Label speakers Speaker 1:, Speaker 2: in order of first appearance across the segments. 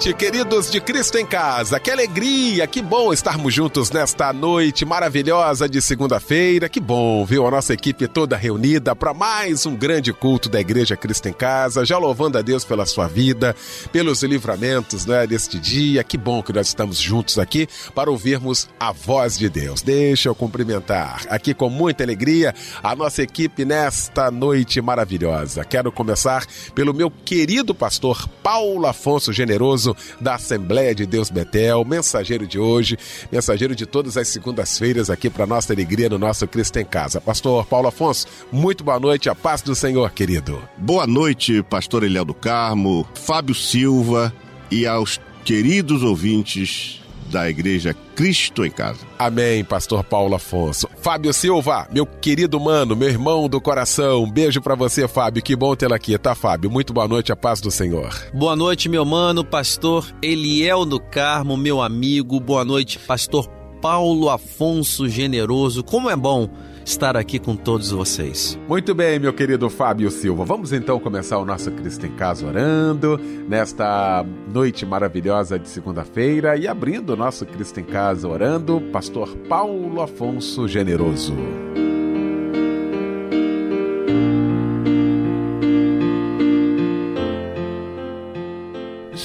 Speaker 1: Noite, queridos de Cristo em Casa. Que alegria, que bom estarmos juntos nesta noite maravilhosa de segunda-feira. Que bom, viu? A nossa equipe toda reunida para mais um grande culto da Igreja Cristo em Casa, já louvando a Deus pela sua vida, pelos livramentos né, deste dia. Que bom que nós estamos juntos aqui para ouvirmos a voz de Deus. Deixa eu cumprimentar aqui com muita alegria a nossa equipe nesta noite maravilhosa. Quero começar pelo meu querido pastor Paulo Afonso Generoso da Assembleia de Deus Betel, mensageiro de hoje, mensageiro de todas as segundas-feiras aqui para nossa alegria no nosso Cristo em Casa. Pastor Paulo Afonso, muito boa noite, a paz do Senhor, querido.
Speaker 2: Boa noite, pastor Eliel do Carmo, Fábio Silva e aos queridos ouvintes da Igreja Cristo em Casa.
Speaker 1: Amém, Pastor Paulo Afonso. Fábio Silva, meu querido mano, meu irmão do coração, um beijo para você, Fábio. Que bom tê-lo aqui, tá, Fábio? Muito boa noite, a paz do Senhor.
Speaker 3: Boa noite, meu mano, Pastor Eliel do Carmo, meu amigo. Boa noite, Pastor Paulo Afonso Generoso. Como é bom estar aqui com todos vocês.
Speaker 1: Muito bem, meu querido Fábio Silva. Vamos então começar o nosso Cristo em Casa orando nesta noite maravilhosa de segunda-feira e abrindo o nosso Cristo em Casa orando, Pastor Paulo Afonso Generoso.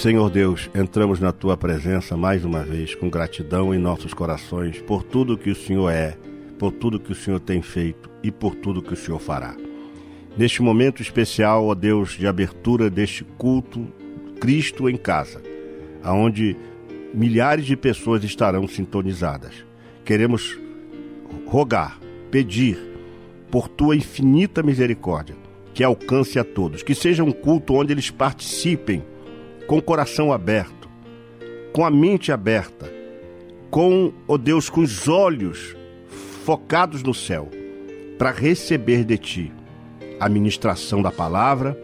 Speaker 2: Senhor Deus, entramos na tua presença mais uma vez com gratidão em nossos corações por tudo que o Senhor é por tudo que o Senhor tem feito e por tudo que o Senhor fará. Neste momento especial, ó Deus, de abertura deste culto, Cristo em casa, aonde milhares de pessoas estarão sintonizadas. Queremos rogar, pedir por tua infinita misericórdia, que alcance a todos, que seja um culto onde eles participem com o coração aberto, com a mente aberta, com, ó Deus, com os olhos focados no céu, para receber de ti a ministração da palavra,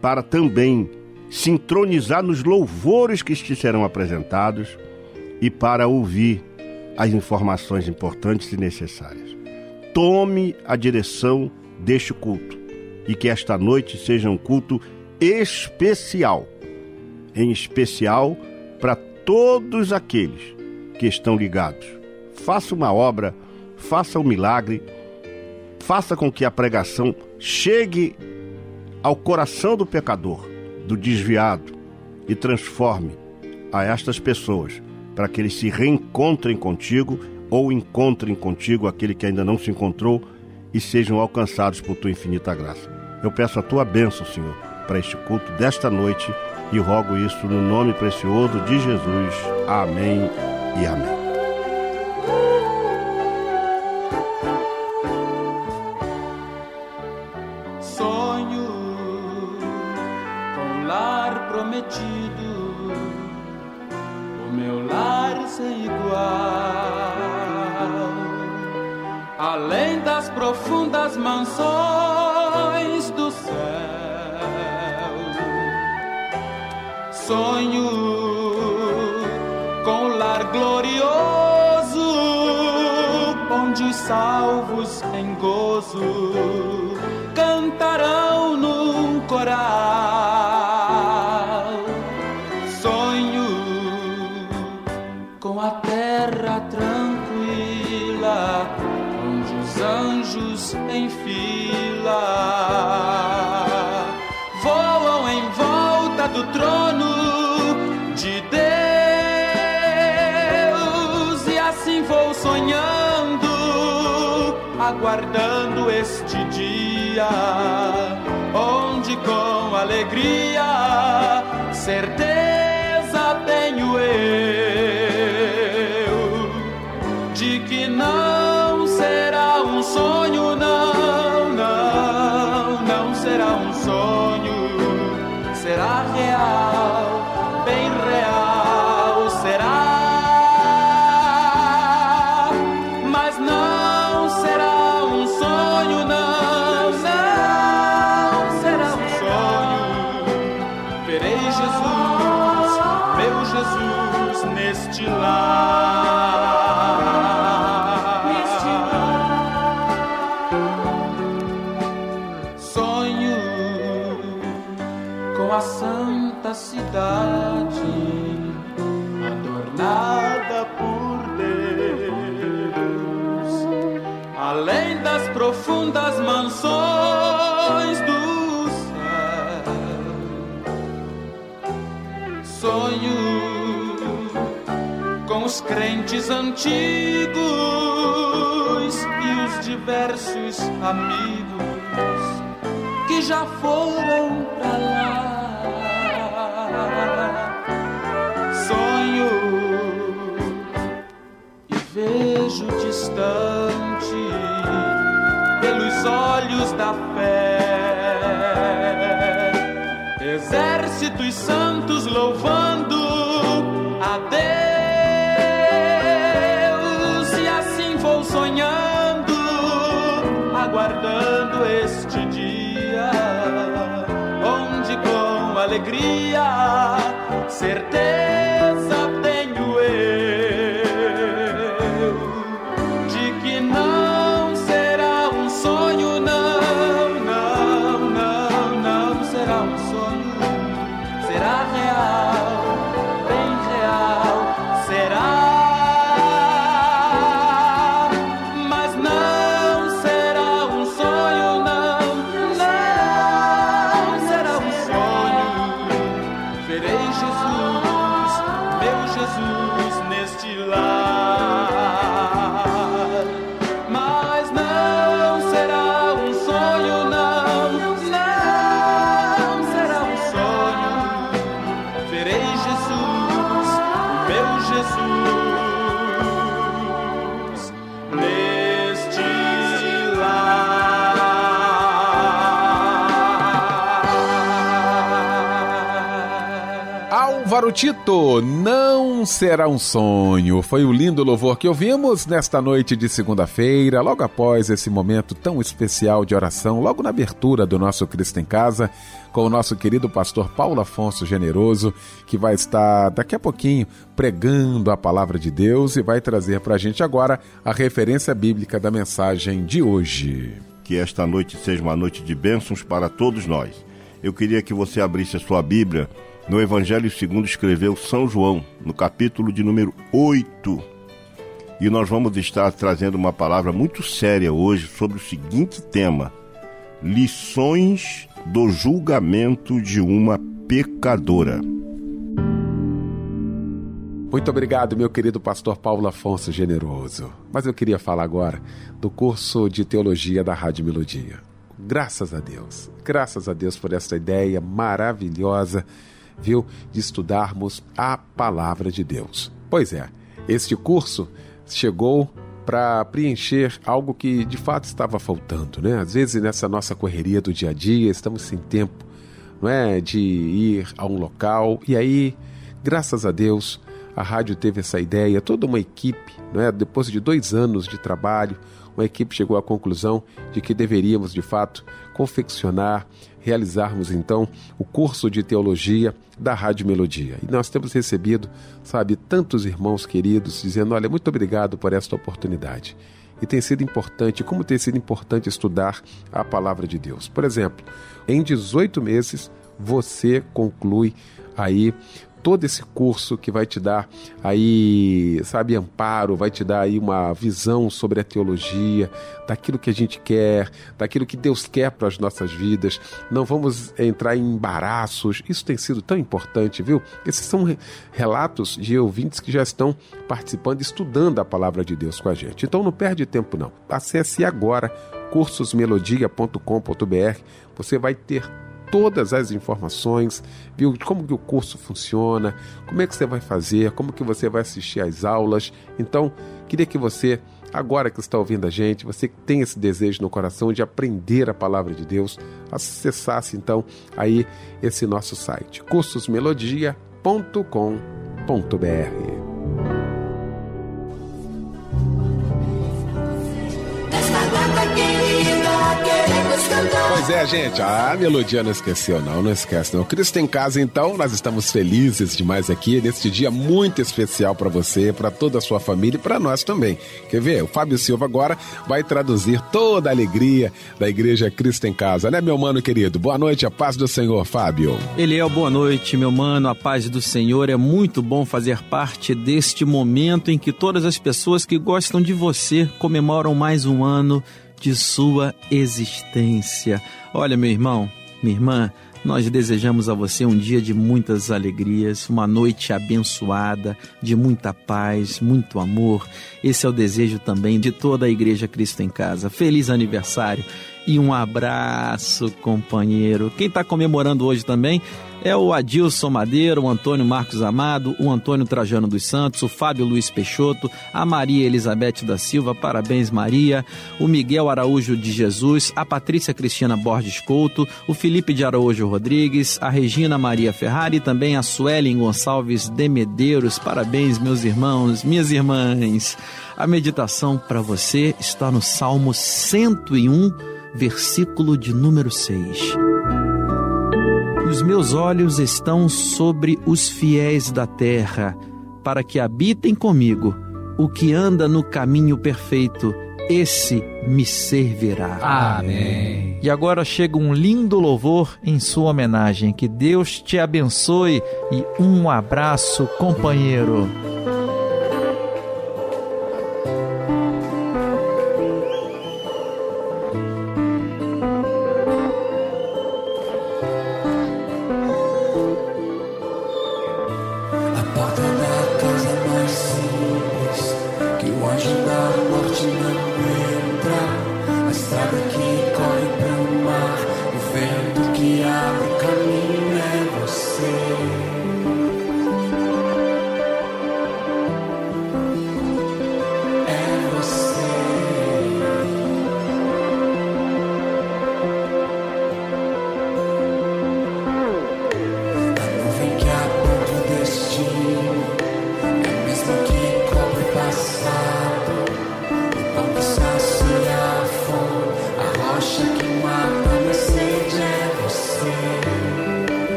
Speaker 2: para também sincronizar nos louvores que te serão apresentados e para ouvir as informações importantes e necessárias. Tome a direção deste culto e que esta noite seja um culto especial, em especial para todos aqueles que estão ligados. Faça uma obra faça o milagre, faça com que a pregação chegue ao coração do pecador, do desviado, e transforme a estas pessoas para que eles se reencontrem contigo ou encontrem contigo aquele que ainda não se encontrou e sejam alcançados por tua infinita graça. Eu peço a tua bênção, Senhor, para este culto desta noite e rogo isso no nome precioso de Jesus. Amém e amém.
Speaker 4: Aguardando este dia onde com alegria certeza tenho eu de que não profundas mansões do sonho com os crentes antigos e os diversos amigos que já foram pra lá. Alegria, certeza tenho eu de que não será um sonho, não, não, não, não será um sonho será real,
Speaker 1: Álvaro Tito, não será um sonho. Foi o lindo louvor que ouvimos nesta noite de segunda-feira, logo após esse momento tão especial de oração, logo na abertura do nosso Cristo em Casa, com o nosso querido pastor Paulo Afonso Generoso, que vai estar daqui a pouquinho pregando a palavra de Deus e vai trazer para a gente agora a referência bíblica da mensagem de hoje.
Speaker 2: Que esta noite seja uma noite de bênçãos para todos nós. Eu queria que você abrisse a sua Bíblia no Evangelho segundo escreveu São João, no capítulo de número 8. E nós vamos estar trazendo uma palavra muito séria hoje sobre o seguinte tema: lições do julgamento de uma pecadora.
Speaker 1: Muito obrigado, meu querido pastor Paulo Afonso Generoso. Mas eu queria falar agora do curso de teologia da Rádio Melodia. Graças a Deus, graças a Deus por essa ideia maravilhosa, viu, de estudarmos a palavra de Deus. Pois é, este curso chegou para preencher algo que de fato estava faltando, né? Às vezes nessa nossa correria do dia a dia, estamos sem tempo, não é, de ir a um local e aí, graças a Deus, a rádio teve essa ideia, toda uma equipe, não é? depois de dois anos de trabalho, uma equipe chegou à conclusão de que deveríamos, de fato, confeccionar, realizarmos então o curso de teologia da Rádio Melodia. E nós temos recebido, sabe, tantos irmãos queridos dizendo: olha, muito obrigado por esta oportunidade. E tem sido importante, como tem sido importante estudar a palavra de Deus. Por exemplo, em 18 meses você conclui aí todo esse curso que vai te dar aí, sabe, amparo, vai te dar aí uma visão sobre a teologia, daquilo que a gente quer, daquilo que Deus quer para as nossas vidas. Não vamos entrar em embaraços. Isso tem sido tão importante, viu? Esses são relatos de ouvintes que já estão participando, estudando a palavra de Deus com a gente. Então não perde tempo não. Acesse agora cursosmelodia.com.br. Você vai ter todas as informações, viu? Como que o curso funciona, como é que você vai fazer, como que você vai assistir às aulas. Então, queria que você, agora que está ouvindo a gente, você que tem esse desejo no coração de aprender a palavra de Deus, acessasse então aí esse nosso site, cursosmelodia.com.br.
Speaker 5: Queremos
Speaker 1: Pois é, gente, a melodia não esqueceu, não, não esquece, não. Cristo em casa, então, nós estamos felizes demais aqui neste dia muito especial para você, para toda a sua família e para nós também. Quer ver? O Fábio Silva agora vai traduzir toda a alegria da Igreja Cristo em Casa, né, meu mano querido? Boa noite, a paz do Senhor, Fábio.
Speaker 5: Eliel, boa noite, meu mano, a paz do Senhor. É muito bom fazer parte deste momento em que todas as pessoas que gostam de você comemoram mais um ano de sua existência. Olha, meu irmão, minha irmã, nós desejamos a você um dia de muitas alegrias, uma noite abençoada, de muita paz, muito amor. Esse é o desejo também de toda a Igreja Cristo em Casa. Feliz aniversário e um abraço, companheiro. Quem está comemorando hoje também é o Adilson Madeira, o Antônio Marcos Amado, o Antônio Trajano dos Santos, o Fábio Luiz Peixoto, a Maria Elizabeth da Silva, parabéns Maria, o Miguel Araújo de Jesus, a Patrícia Cristina Borges Couto, o Felipe de Araújo Rodrigues, a Regina Maria Ferrari e também a Suelen Gonçalves de Medeiros. Parabéns, meus irmãos, minhas irmãs. A meditação para você está no Salmo 101, versículo de número 6. Os meus olhos estão sobre os fiéis da terra, para que habitem comigo. O que anda no caminho perfeito, esse me servirá.
Speaker 6: Amém. E agora chega um lindo louvor em sua homenagem. Que Deus te abençoe e um abraço, companheiro.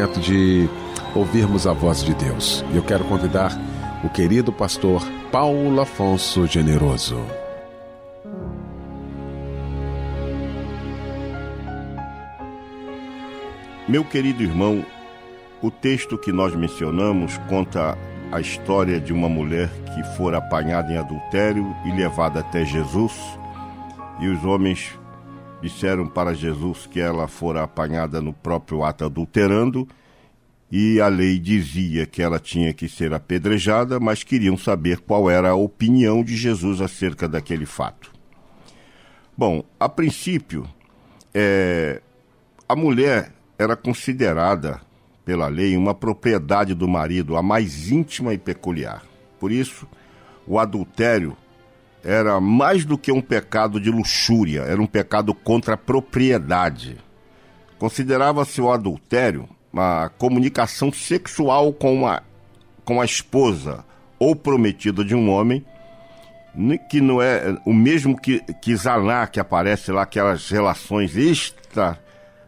Speaker 1: Momento de ouvirmos a voz de Deus. Eu quero convidar o querido pastor Paulo Afonso Generoso.
Speaker 2: Meu querido irmão, o texto que nós mencionamos conta a história de uma mulher que fora apanhada em adultério e levada até Jesus, e os homens disseram para Jesus que ela fora apanhada no próprio ato adulterando, e a lei dizia que ela tinha que ser apedrejada, mas queriam saber qual era a opinião de Jesus acerca daquele fato. Bom, a princípio, é, a mulher era considerada pela lei uma propriedade do marido, a mais íntima e peculiar. Por isso, o adultério era mais do que um pecado de luxúria, era um pecado contra a propriedade. Considerava-se o adultério uma comunicação sexual com a, com a esposa ou prometida de um homem, que não é o mesmo que, que zaná, que aparece lá, aquelas relações extra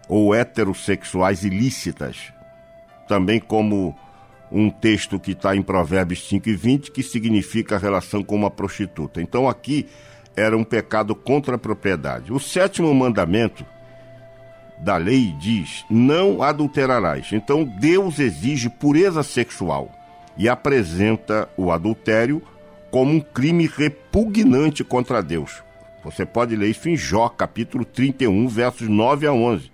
Speaker 2: ou heterossexuais ilícitas, também como um texto que está em Provérbios 5 e 20, que significa a relação com uma prostituta. Então aqui era um pecado contra a propriedade. O sétimo mandamento da lei diz: não adulterarás. Então Deus exige pureza sexual e apresenta o adultério como um crime repugnante contra Deus. Você pode ler isso em Jó, capítulo 31, versos 9 a 11.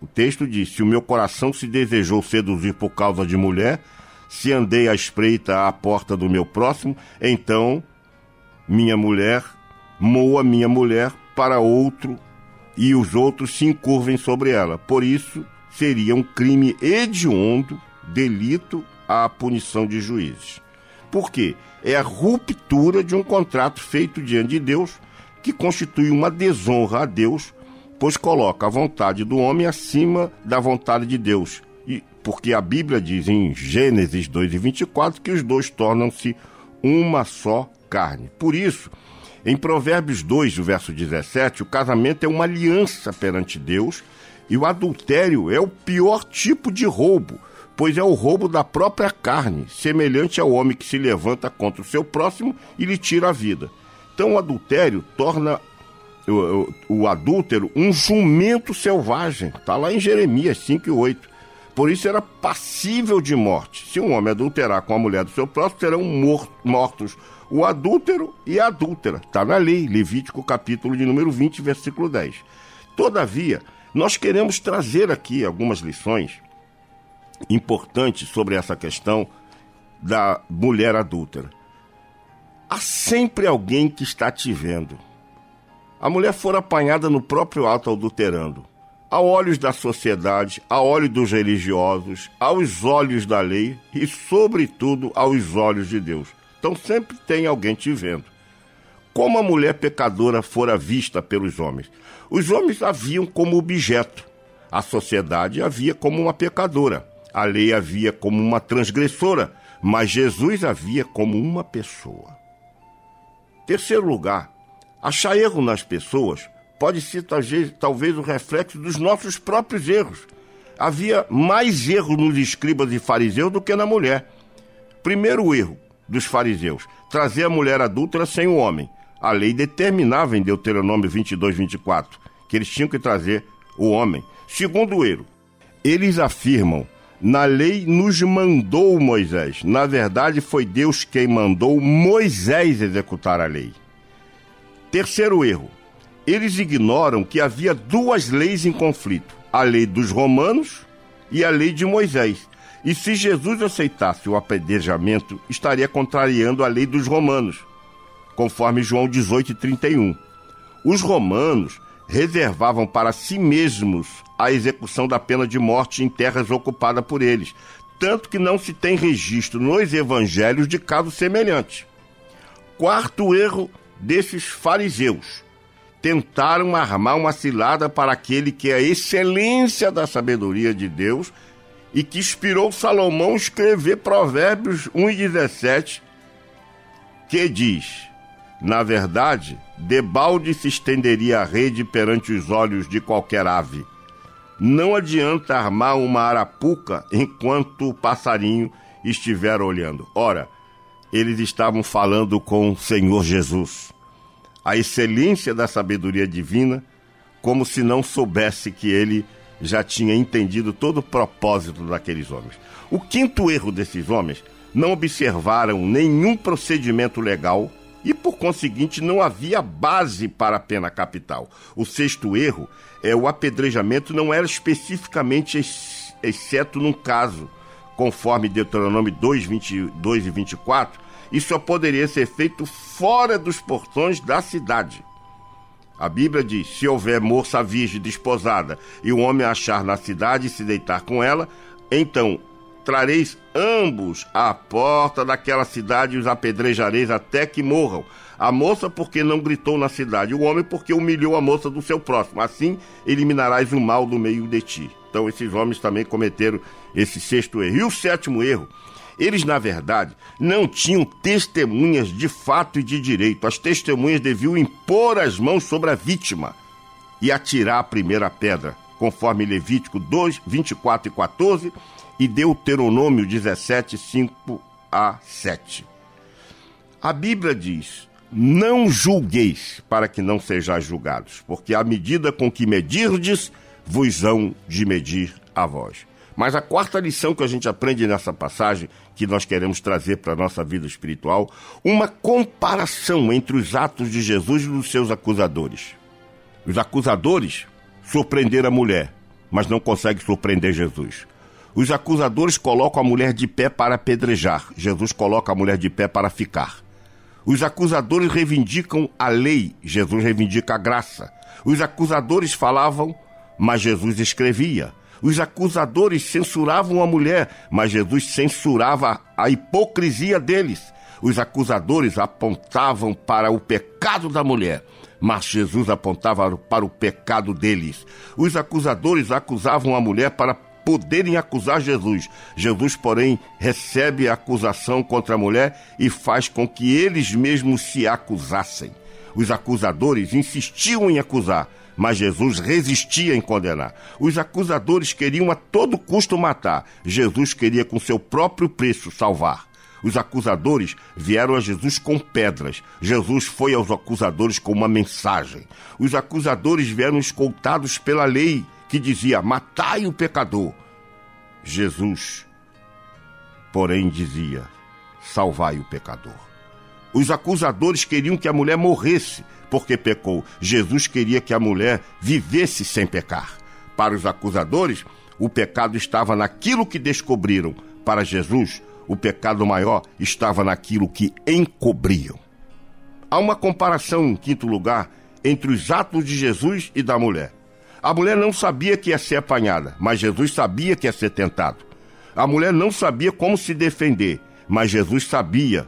Speaker 2: O texto diz: Se o meu coração se desejou seduzir por causa de mulher, se andei à espreita à porta do meu próximo, então minha mulher moa minha mulher para outro e os outros se encurvem sobre ela. Por isso, seria um crime hediondo, delito à punição de juízes. Por quê? É a ruptura de um contrato feito diante de Deus, que constitui uma desonra a Deus pois coloca a vontade do homem acima da vontade de Deus. E porque a Bíblia diz em Gênesis 2 e 24 que os dois tornam-se uma só carne. Por isso, em Provérbios 2, o verso 17, o casamento é uma aliança perante Deus e o adultério é o pior tipo de roubo, pois é o roubo da própria carne, semelhante ao homem que se levanta contra o seu próximo e lhe tira a vida. Então, o adultério torna o, o, adúltero um jumento selvagem. Está lá em Jeremias 5 e 8. Por isso era passível de morte. Se um homem adulterar com a mulher do seu próximo, serão mortos o adúltero e a adúltera. Está na lei, Levítico capítulo de número 20, versículo 10. Todavia, nós queremos trazer aqui algumas lições importantes sobre essa questão da mulher adúltera. Há sempre alguém que está te vendo a mulher fora apanhada no próprio ato adulterando. A olhos da sociedade, a olhos dos religiosos, aos olhos da lei e, sobretudo, aos olhos de Deus. Então sempre tem alguém te vendo. Como a mulher pecadora fora vista pelos homens? Os homens a viam como objeto, a sociedade a via como uma pecadora, a lei a via como uma transgressora, mas Jesus a via como uma pessoa. Terceiro lugar, Achar erro nas pessoas pode ser talvez, o reflexo dos nossos próprios erros. Havia mais erro nos escribas e fariseus do que na mulher. Primeiro erro dos fariseus: trazer a mulher adúltera sem o homem. A lei determinava em Deuteronômio 22, 24 que eles tinham que trazer o homem. Segundo erro, eles afirmam: na lei nos mandou Moisés. Na verdade, foi Deus quem mandou Moisés executar a lei. Terceiro erro: eles ignoram que havia duas leis em conflito: a lei dos romanos e a lei de Moisés. E se Jesus aceitasse o apedrejamento, estaria contrariando a lei dos romanos, conforme João 18:31. Os romanos reservavam para si mesmos a execução da pena de morte em terras ocupadas por eles, tanto que não se tem registro nos evangelhos de casos semelhantes. Quarto erro desses fariseus tentaram armar uma cilada para aquele que é a excelência da sabedoria de Deus e que inspirou Salomão a escrever Provérbios 1 e 17, que diz: Na verdade, debalde se estenderia a rede perante os olhos de qualquer ave. Não adianta armar uma arapuca enquanto o passarinho estiver olhando. Ora, eles estavam falando com o Senhor Jesus. A excelência da sabedoria divina, como se não soubesse que ele já tinha entendido todo o propósito daqueles homens. O quinto erro desses homens não observaram nenhum procedimento legal e, por conseguinte, não havia base para a pena capital. O sexto erro é o apedrejamento não era especificamente, exceto num caso, conforme Deuteronômio 2, 22 e 24, e só poderia ser feito fora dos portões da cidade. A Bíblia diz: se houver moça virgem desposada e o homem achar na cidade e se deitar com ela, então trareis ambos à porta daquela cidade e os apedrejareis até que morram. A moça porque não gritou na cidade, o homem porque humilhou a moça do seu próximo. Assim eliminarás o mal do meio de ti. Então esses homens também cometeram esse sexto erro. E o sétimo erro, eles na verdade não tinham testemunhas de fato e de direito. As testemunhas deviam impor as mãos sobre a vítima e atirar a primeira pedra, conforme Levítico 2, 24 e 14 e Deuteronômio 17, 5 a 7. A Bíblia diz: Não julgueis para que não sejais julgados, porque a medida com que medirdes, vos hão de medir a vós. Mas a quarta lição que a gente aprende nessa passagem, que nós queremos trazer para a nossa vida espiritual, uma comparação entre os atos de Jesus e dos seus acusadores. Os acusadores surpreenderam a mulher, mas não conseguem surpreender Jesus. Os acusadores colocam a mulher de pé para apedrejar. Jesus coloca a mulher de pé para ficar. Os acusadores reivindicam a lei. Jesus reivindica a graça. Os acusadores falavam, mas Jesus escrevia. Os acusadores censuravam a mulher, mas Jesus censurava a hipocrisia deles. Os acusadores apontavam para o pecado da mulher, mas Jesus apontava para o pecado deles. Os acusadores acusavam a mulher para poderem acusar Jesus. Jesus, porém, recebe a acusação contra a mulher e faz com que eles mesmos se acusassem. Os acusadores insistiam em acusar, mas Jesus resistia em condenar. Os acusadores queriam a todo custo matar, Jesus queria com seu próprio preço salvar. Os acusadores vieram a Jesus com pedras. Jesus foi aos acusadores com uma mensagem. Os acusadores vieram escoltados pela lei que dizia: Matai o pecador. Jesus, porém, dizia: Salvai o pecador. Os acusadores queriam que a mulher morresse porque pecou. Jesus queria que a mulher vivesse sem pecar. Para os acusadores, o pecado estava naquilo que descobriram. Para Jesus, o pecado maior estava naquilo que encobriam. Há uma comparação, em quinto lugar, entre os atos de Jesus e da mulher. A mulher não sabia que ia ser apanhada, mas Jesus sabia que ia ser tentado. A mulher não sabia como se defender, mas Jesus sabia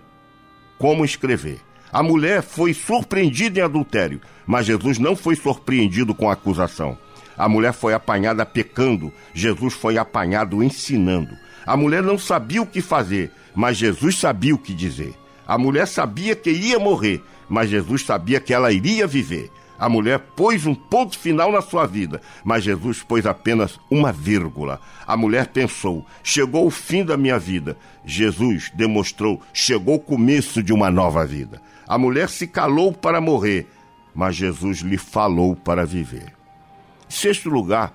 Speaker 2: como escrever. A mulher foi surpreendida em adultério, mas Jesus não foi surpreendido com a acusação. A mulher foi apanhada pecando, Jesus foi apanhado ensinando. A mulher não sabia o que fazer, mas Jesus sabia o que dizer. A mulher sabia que ia morrer, mas Jesus sabia que ela iria viver. A mulher pôs um ponto final na sua vida, mas Jesus pôs apenas uma vírgula. A mulher pensou: chegou o fim da minha vida. Jesus demonstrou: chegou o começo de uma nova vida. A mulher se calou para morrer, mas Jesus lhe falou para viver. Sexto lugar,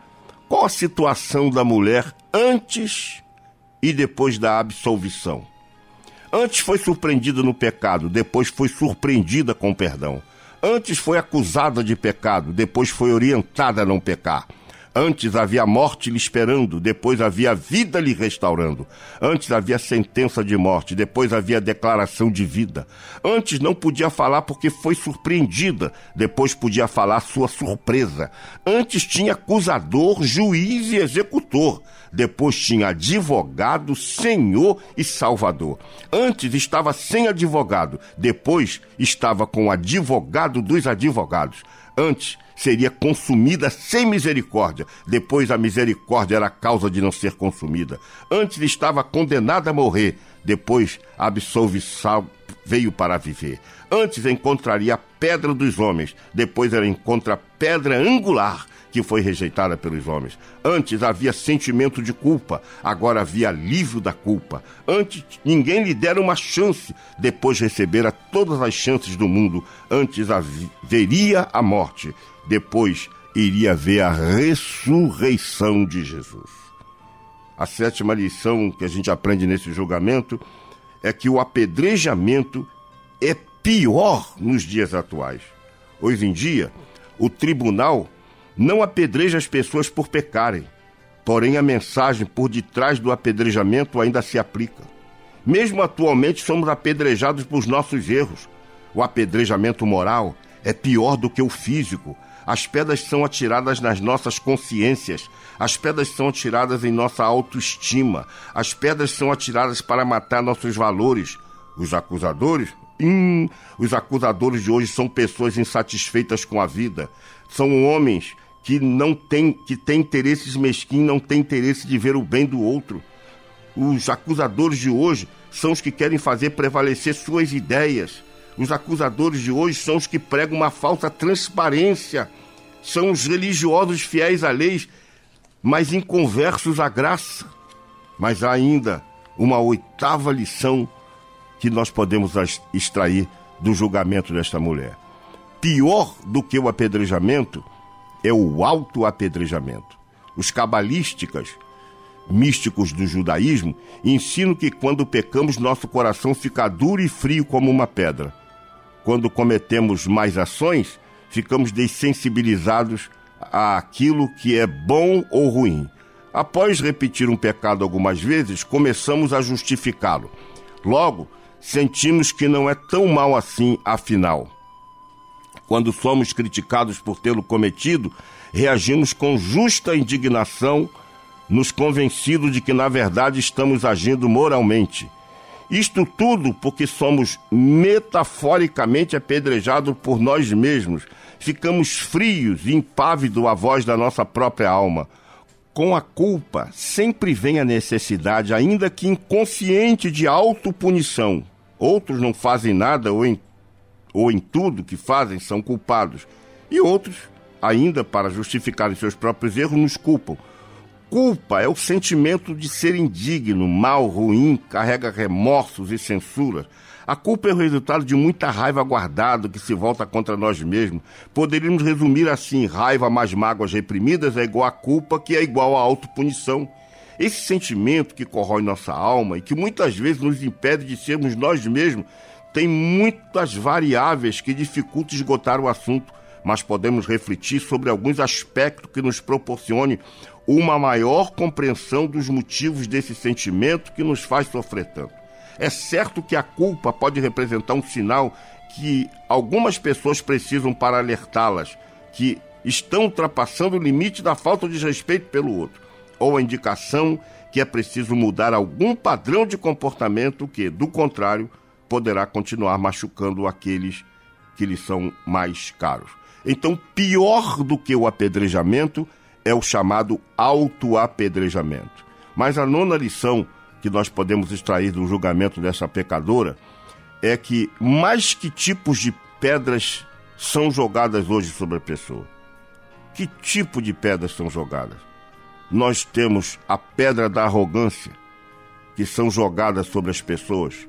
Speaker 2: qual a situação da mulher antes e depois da absolvição? Antes foi surpreendida no pecado, depois foi surpreendida com perdão. Antes foi acusada de pecado, depois foi orientada a não pecar. Antes havia morte lhe esperando, depois havia vida lhe restaurando. Antes havia sentença de morte, depois havia declaração de vida. Antes não podia falar porque foi surpreendida, depois podia falar sua surpresa. Antes tinha acusador, juiz e executor depois tinha advogado, senhor e salvador. Antes estava sem advogado, depois estava com o advogado dos advogados. Antes seria consumida sem misericórdia, depois a misericórdia era a causa de não ser consumida. Antes estava condenada a morrer, depois a absolvição veio para viver. Antes encontraria a pedra dos homens, depois ela encontra a pedra angular que foi rejeitada pelos homens. Antes havia sentimento de culpa, agora havia alívio da culpa. Antes ninguém lhe dera uma chance, depois recebera todas as chances do mundo. Antes haveria a morte, depois iria ver a ressurreição de Jesus. A sétima lição que a gente aprende nesse julgamento é que o apedrejamento é pior nos dias atuais. Hoje em dia, o tribunal não apedreja as pessoas por pecarem, porém a mensagem por detrás do apedrejamento ainda se aplica. Mesmo atualmente somos apedrejados por nossos erros. O apedrejamento moral é pior do que o físico. As pedras são atiradas nas nossas consciências, as pedras são atiradas em nossa autoestima, as pedras são atiradas para matar nossos valores. Os acusadores Hum, os acusadores de hoje são pessoas insatisfeitas com a vida. São homens que não têm, que têm interesses mesquinhos, não têm interesse de ver o bem do outro. Os acusadores de hoje são os que querem fazer prevalecer suas ideias. Os acusadores de hoje são os que pregam uma falsa transparência. São os religiosos fiéis à lei, mas inconversos à graça. Mas há ainda uma oitava lição que nós podemos extrair do julgamento desta mulher. Pior do que o apedrejamento é o auto-apedrejamento. Os cabalísticas, místicos do judaísmo, ensinam que quando pecamos, nosso coração fica duro e frio como uma pedra. Quando cometemos mais ações, ficamos dessensibilizados àquilo que é bom ou ruim. Após repetir um pecado algumas vezes, começamos a justificá-lo. Logo, sentimos que não é tão mal assim, afinal. Quando somos criticados por tê-lo cometido, reagimos com justa indignação, nos convencidos de que na verdade estamos agindo moralmente. Isto tudo porque somos metaforicamente apedrejados por nós mesmos. Ficamos frios e impávidos à voz da nossa própria alma. Com a culpa sempre vem a necessidade, ainda que inconsciente, de autopunição. Outros não fazem nada ou ou em tudo que fazem são culpados. E outros, ainda para justificarem seus próprios erros, nos culpam. Culpa é o sentimento de ser indigno, mal, ruim, carrega remorsos e censura. A culpa é o resultado de muita raiva guardada que se volta contra nós mesmos. Poderíamos resumir assim: raiva mais mágoas reprimidas é igual a culpa, que é igual à autopunição. Esse sentimento que corrói nossa alma e que muitas vezes nos impede de sermos nós mesmos tem muitas variáveis que dificultam esgotar o assunto, mas podemos refletir sobre alguns aspectos que nos proporcione uma maior compreensão dos motivos desse sentimento que nos faz sofrer tanto. É certo que a culpa pode representar um sinal que algumas pessoas precisam para alertá-las que estão ultrapassando o limite da falta de respeito pelo outro, ou a indicação que é preciso mudar algum padrão de comportamento que, do contrário, poderá continuar machucando aqueles que lhe são mais caros. Então, pior do que o apedrejamento é o chamado autoapedrejamento. Mas a nona lição que nós podemos extrair do julgamento dessa pecadora é que mais que tipos de pedras são jogadas hoje sobre a pessoa. Que tipo de pedras são jogadas? Nós temos a pedra da arrogância, que são jogadas sobre as pessoas.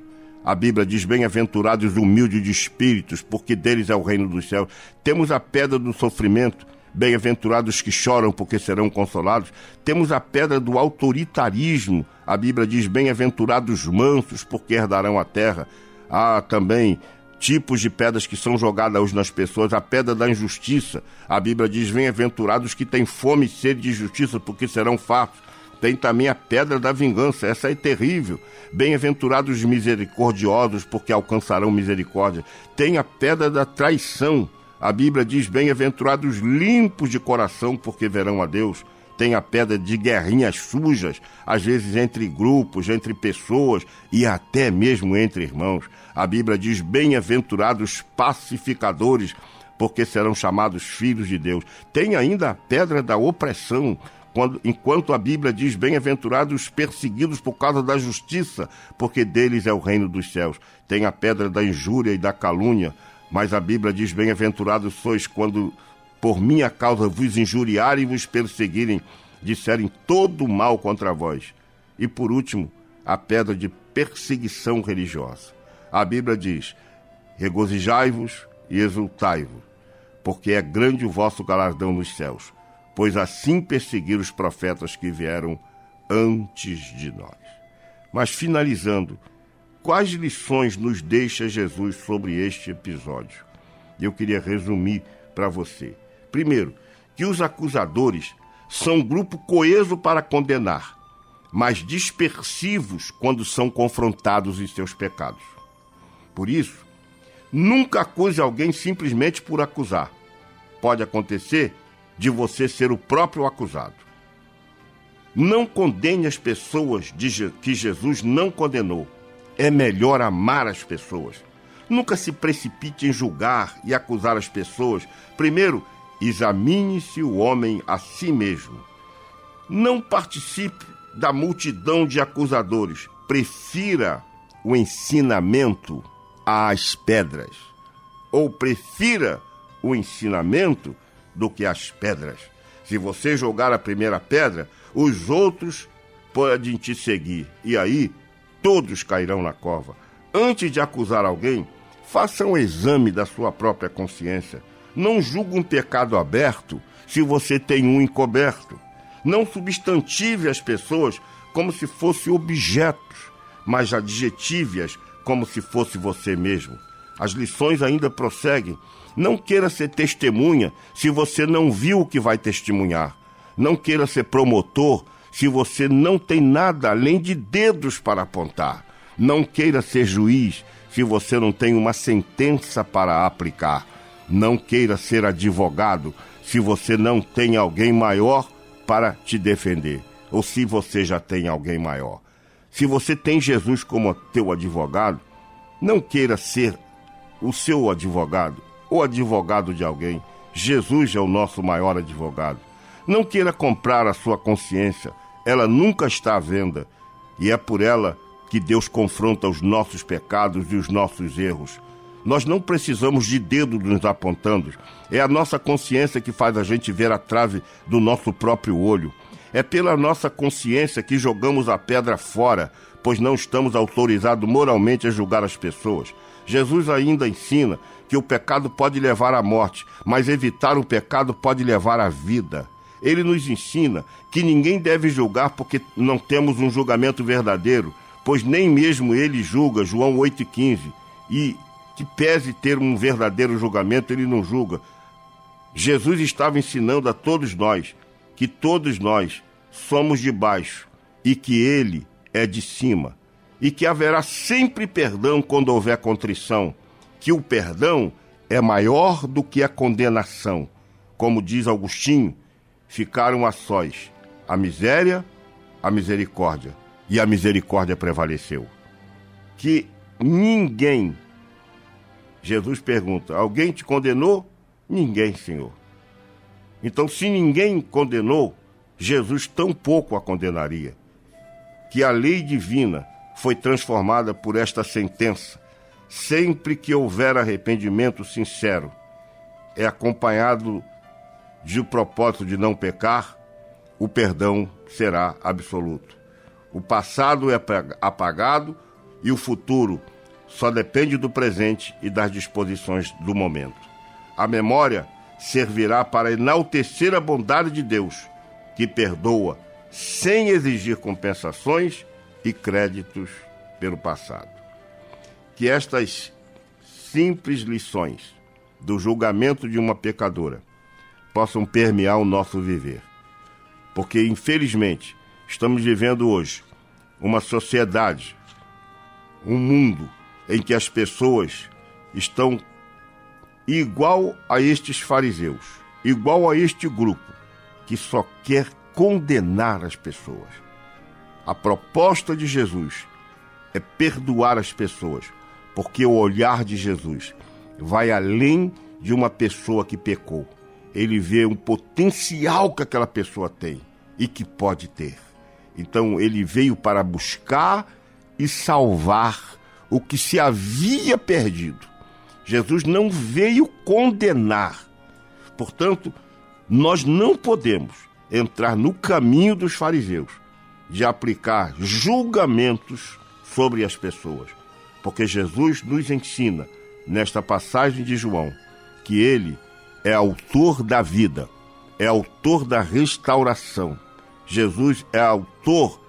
Speaker 2: A Bíblia diz: Bem-aventurados humildes de espíritos, porque deles é o reino dos céus. Temos a pedra do sofrimento, Bem-aventurados que choram, porque serão consolados. Temos a pedra do autoritarismo. A Bíblia diz: Bem-aventurados mansos, porque herdarão a terra. Há também tipos de pedras que são jogadas hoje nas pessoas. A pedra da injustiça. A Bíblia diz: Bem-aventurados que têm fome e sede de justiça, porque serão fartos. Tem também a pedra da vingança, essa é terrível. Bem-aventurados misericordiosos, porque alcançarão misericórdia. Tem a pedra da traição. A Bíblia diz: Bem-aventurados limpos de coração, porque verão a Deus. Tem a pedra de guerrinhas sujas, às vezes entre grupos, entre pessoas e até mesmo entre irmãos. A Bíblia diz: Bem-aventurados pacificadores, porque serão chamados filhos de Deus. Tem ainda a pedra da opressão, quando, enquanto a Bíblia diz: Bem-aventurados perseguidos por causa da justiça, porque deles é o reino dos céus. Tem a pedra da injúria e da calúnia, mas a Bíblia diz: Bem-aventurados sois quando por minha causa vos injuriarem e vos perseguirem, disserem todo mal contra vós. E por último, a pedra de perseguição religiosa. A Bíblia diz: regozijai-vos e exultai-vos, porque é grande o vosso galardão nos céus, pois assim perseguiram os profetas que vieram antes de nós. Mas finalizando, quais lições nos deixa Jesus sobre este episódio? Eu queria resumir para você. Primeiro, que os acusadores são um grupo coeso para condenar, mas dispersivos quando são confrontados em seus pecados. Por isso, nunca acuse alguém simplesmente por acusar. Pode acontecer de você ser o próprio acusado. Não condene as pessoas de que Jesus não condenou. É melhor amar as pessoas. Nunca se precipite em julgar e acusar as pessoas. Primeiro, examine-se o homem a si mesmo. Não participe da multidão de acusadores. Prefira o ensinamento às pedras. Ou prefira o ensinamento do que as pedras. Se você jogar a primeira pedra, os outros podem te seguir. E aí, todos cairão na cova. Antes de acusar alguém, faça um exame da sua própria consciência. Não julgue um pecado aberto se você tem um encoberto. Não substantive as pessoas como se fossem objetos, mas adjetive-as como se fosse você mesmo. As lições ainda prosseguem. Não queira ser testemunha se você não viu o que vai testemunhar. Não queira ser promotor se você não tem nada além de dedos para apontar. Não queira ser juiz se você não tem uma sentença para aplicar. Não queira ser advogado se você não tem alguém maior para te defender, ou se você já tem alguém maior. Se você tem Jesus como teu advogado, não queira ser o seu advogado ou advogado de alguém. Jesus é o nosso maior advogado. Não queira comprar a sua consciência, ela nunca está à venda e é por ela que Deus confronta os nossos pecados e os nossos erros. Nós não precisamos de dedo nos apontando. É a nossa consciência que faz a gente ver a trave do nosso próprio olho. É pela nossa consciência que jogamos a pedra fora, pois não estamos autorizados moralmente a julgar as pessoas. Jesus ainda ensina que o pecado pode levar à morte, mas evitar o pecado pode levar à vida. Ele nos ensina que ninguém deve julgar porque não temos um julgamento verdadeiro, pois nem mesmo ele julga, João 8,15. E que pese ter um verdadeiro julgamento, ele não julga. Jesus estava ensinando a todos nós que todos nós somos de baixo e que ele é de cima, e que haverá sempre perdão quando houver contrição, que o perdão é maior do que a condenação. Como diz Agostinho, ficaram a sós a miséria, a misericórdia, e a misericórdia prevaleceu. Que ninguém Jesus pergunta: Alguém te condenou? Ninguém, Senhor. Então, se ninguém condenou, Jesus tão pouco a condenaria. Que a lei divina foi transformada por esta sentença. Sempre que houver arrependimento sincero, é acompanhado de propósito de não pecar, o perdão será absoluto. O passado é apagado e o futuro só depende do presente e das disposições do momento. A memória servirá para enaltecer a bondade de Deus, que perdoa sem exigir compensações e créditos pelo passado. Que estas simples lições do julgamento de uma pecadora possam permear o nosso viver. Porque, infelizmente, estamos vivendo hoje uma sociedade, um mundo em que as pessoas estão igual a estes fariseus, igual a este grupo que só quer condenar as pessoas. A proposta de Jesus é perdoar as pessoas, porque o olhar de Jesus vai além de uma pessoa que pecou. Ele vê um potencial que aquela pessoa tem e que pode ter. Então ele veio para buscar e salvar o que se havia perdido. Jesus não veio condenar, Portanto, nós não podemos entrar no caminho dos fariseus de aplicar julgamentos sobre as pessoas, porque Jesus nos ensina nesta passagem de João que ele é autor da vida, é autor da restauração. Jesus é autor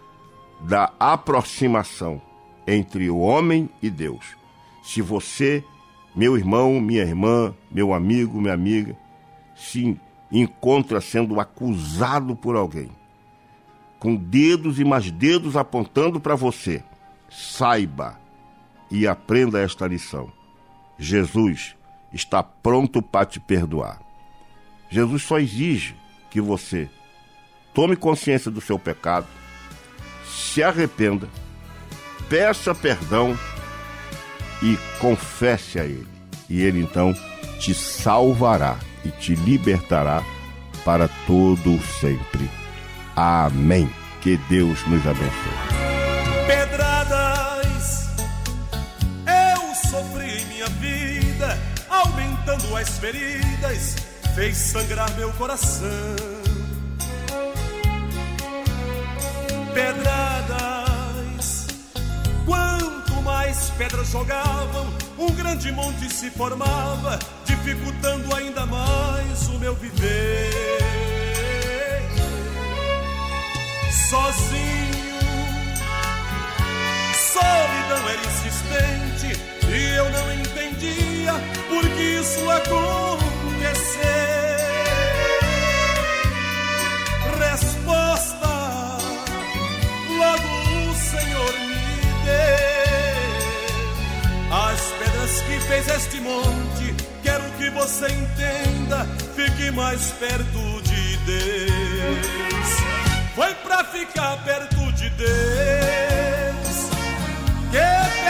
Speaker 2: da aproximação entre o homem e Deus. Se você, meu irmão, minha irmã, meu amigo, minha amiga, se encontra sendo acusado por alguém, com dedos e mais dedos apontando para você, saiba e aprenda esta lição. Jesus está pronto para te perdoar. Jesus só exige que você tome consciência do seu pecado, se arrependa, peça perdão e confesse a Ele. E Ele então te salvará e te libertará para todo sempre. Amém. Que Deus nos abençoe.
Speaker 7: Minha vida, aumentando as feridas, fez sangrar meu coração. Pedradas, quanto mais pedras jogavam, um grande monte se formava, dificultando ainda mais o meu viver. Sozinho, solidão era insistente e eu não entendia por que isso acontecer. Resposta, logo o Senhor me deu. As pedras que fez este monte, quero que você entenda, fique mais perto de Deus. Foi pra ficar perto de Deus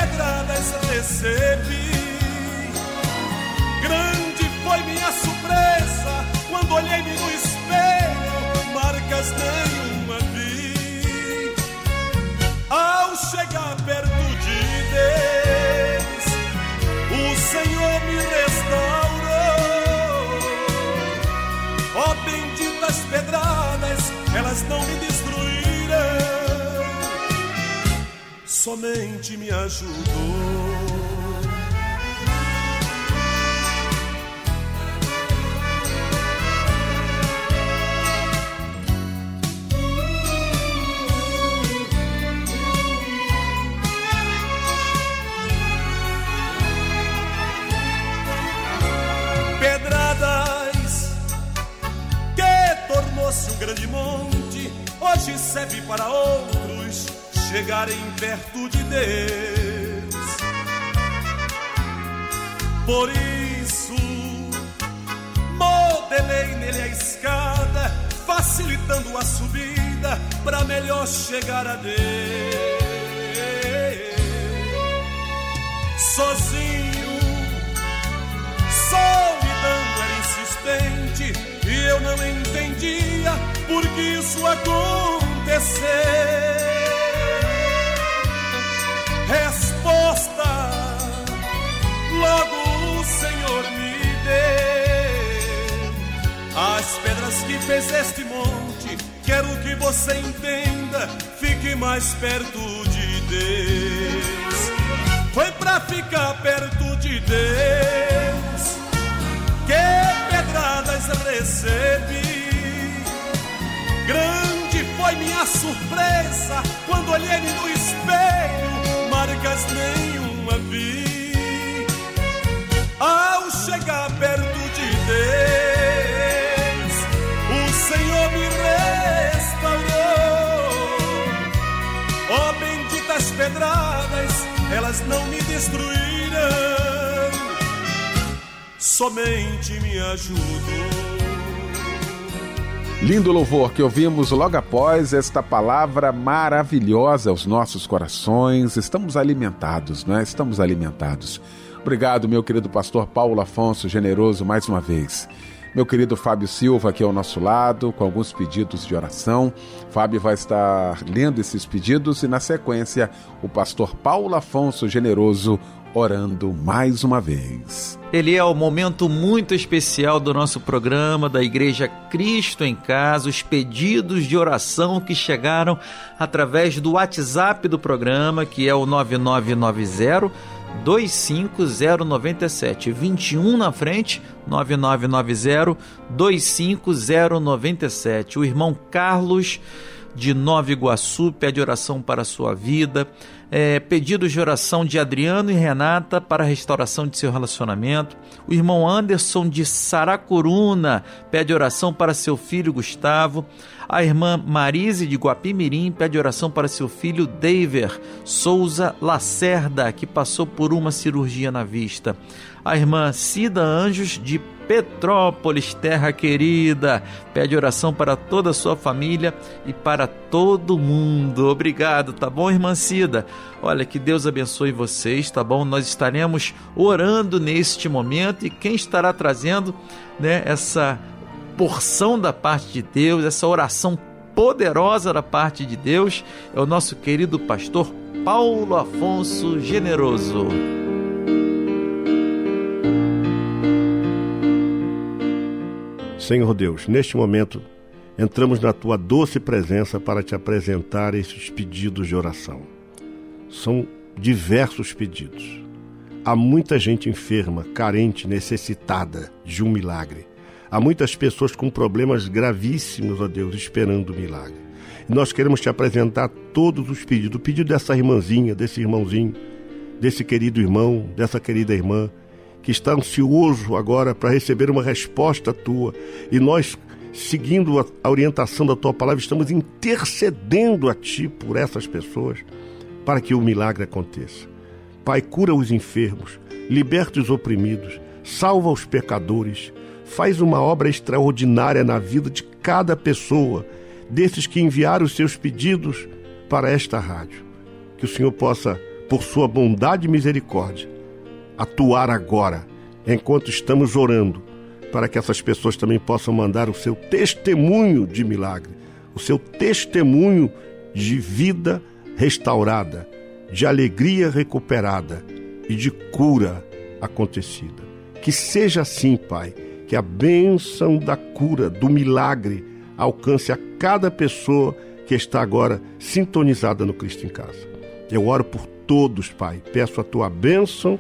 Speaker 7: pedradas recebi. Grande foi minha surpresa quando olhei-me no espelho, marcas nenhuma vi. Ao chegar perto de Deus, o Senhor me restaurou. Ó oh, benditas pedradas, elas não me destruíram somente me ajudou. Chegarem perto de Deus. Por isso, modelei nele a escada, facilitando a subida para melhor chegar a Deus. Sozinho, solidão era insistente e eu não entendia por que isso aconteceu resposta logo o Senhor me deu. As pedras que fez este monte, quero que você entenda, fique mais perto de Deus. Foi pra ficar perto de Deus que pedradas recebi. Grande foi minha surpresa quando olhei-me no espelho marcas nenhuma vi. Ao chegar perto de Deus, o Senhor me restaurou. Ó oh, benditas pedradas, elas não me destruíram, somente me ajudou.
Speaker 1: Lindo louvor que ouvimos logo após esta palavra maravilhosa aos nossos corações. Estamos alimentados, não é? Estamos alimentados. Obrigado, meu querido pastor Paulo Afonso Generoso, mais uma vez. Meu querido Fábio Silva aqui ao nosso lado, com alguns pedidos de oração. Fábio vai estar lendo esses pedidos e, na sequência, o pastor Paulo Afonso Generoso orando mais uma vez.
Speaker 5: Ele é o momento muito especial do nosso programa da Igreja Cristo em Casa, os pedidos de oração que chegaram através do WhatsApp do programa, que é o 9990 25097 21 na frente 9990 25097 o irmão Carlos de Nova Iguaçu pede oração para a sua vida é, pedidos de oração de Adriano e Renata para a restauração de seu relacionamento. O irmão Anderson de Saracuruna pede oração para seu filho Gustavo. A irmã Marise de Guapimirim pede oração para seu filho Daver Souza Lacerda, que passou por uma cirurgia na vista. A irmã Cida Anjos de Petrópolis, terra querida. Pede oração para toda a sua família e para todo mundo. Obrigado, tá bom, irmã Cida? Olha, que Deus abençoe vocês, tá bom? Nós estaremos orando neste momento e quem estará trazendo, né, essa porção da parte de Deus, essa oração poderosa da parte de Deus, é o nosso querido pastor Paulo Afonso Generoso.
Speaker 2: Senhor Deus, neste momento entramos na tua doce presença para te apresentar esses pedidos de oração. São diversos pedidos. Há muita gente enferma, carente, necessitada de um milagre. Há muitas pessoas com problemas gravíssimos, ó Deus, esperando o milagre. E nós queremos te apresentar todos os pedidos. O pedido dessa irmãzinha, desse irmãozinho, desse querido irmão, dessa querida irmã, que está ansioso agora para receber uma resposta tua. E nós, seguindo a orientação da tua palavra, estamos intercedendo a ti por essas pessoas para que o milagre aconteça. Pai, cura os enfermos, liberta os oprimidos, salva os pecadores, faz uma obra extraordinária na vida de cada pessoa, desses que enviaram os seus pedidos para esta rádio. Que o Senhor possa, por sua bondade e misericórdia, atuar agora, enquanto estamos orando, para que essas pessoas também possam mandar o seu testemunho de milagre, o seu testemunho de vida restaurada, de alegria recuperada e de cura acontecida. Que seja assim, Pai, que a bênção da cura, do milagre, alcance a cada pessoa que está agora sintonizada no Cristo em Casa. Eu oro por todos, Pai. Peço a tua bênção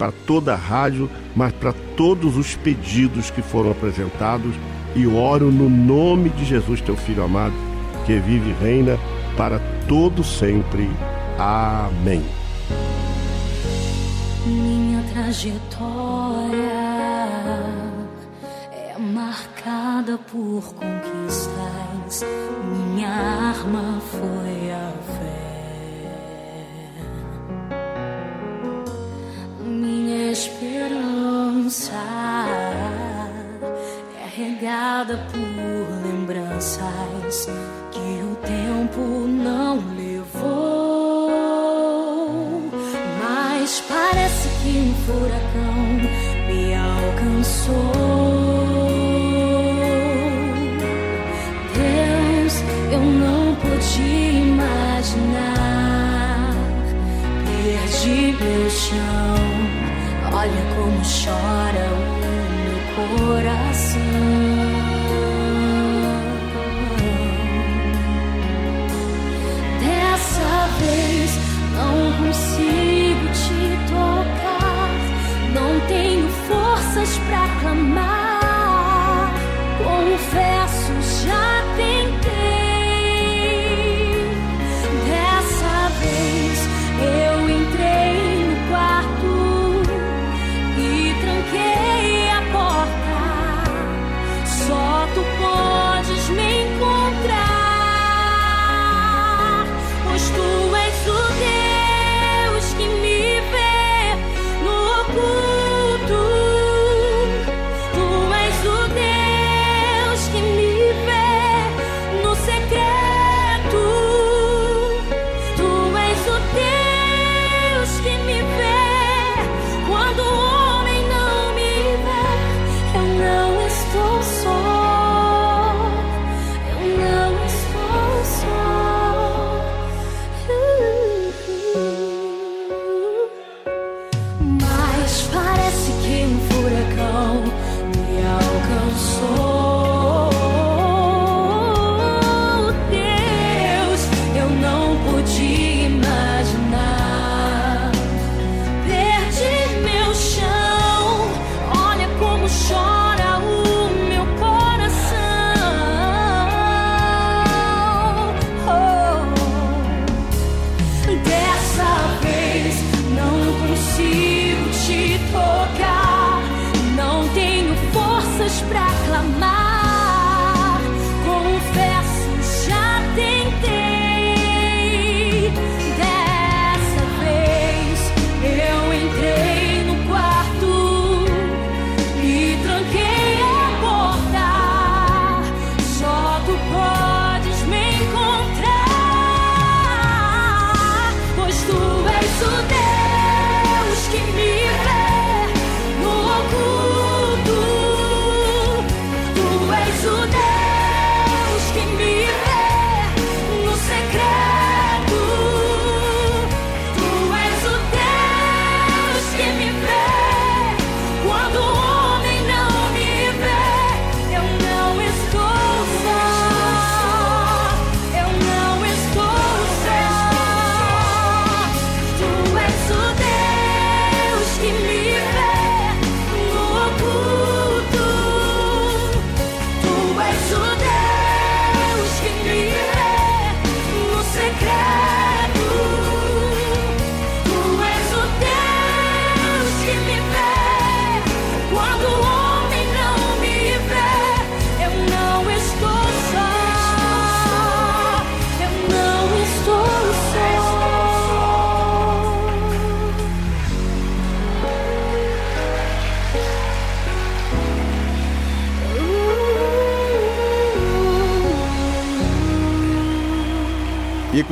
Speaker 2: para toda a rádio, mas para todos os pedidos que foram apresentados e oro no nome de Jesus, teu filho amado, que vive e reina para todo sempre. Amém.
Speaker 8: Minha trajetória é marcada por conquistas. Minha arma foi a fé. É regada por lembranças que o tempo não levou. Mas parece que um furacão como chora o meu coração.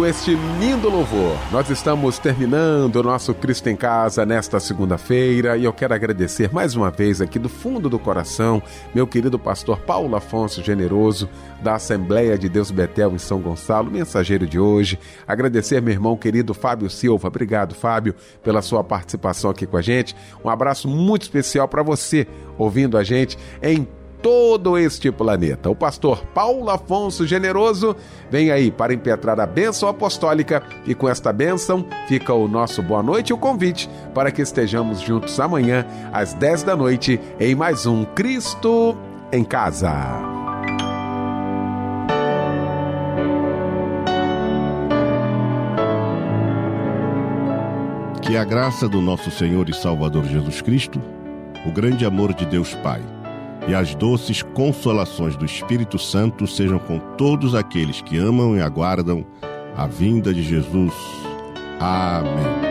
Speaker 1: Este lindo louvor, nós estamos terminando o nosso Cristo em Casa nesta segunda-feira e eu quero agradecer mais uma vez aqui do fundo do coração meu querido pastor Paulo Afonso Generoso, da Assembleia de Deus Betel em São Gonçalo, mensageiro de hoje. Agradecer meu irmão querido Fábio Silva. Obrigado, Fábio, pela sua participação aqui com a gente. Um abraço muito especial para você, ouvindo a gente em todo este planeta. O pastor Paulo Afonso Generoso vem aí para impetrar a bênção apostólica e com esta bênção fica o nosso boa noite e o convite para que estejamos juntos amanhã às 10 da noite em mais um Cristo em Casa.
Speaker 6: Que a graça do nosso Senhor e Salvador Jesus Cristo, o grande amor de Deus Pai e as doces consolações do Espírito Santo sejam com todos aqueles que amam e aguardam a vinda de Jesus. Amém.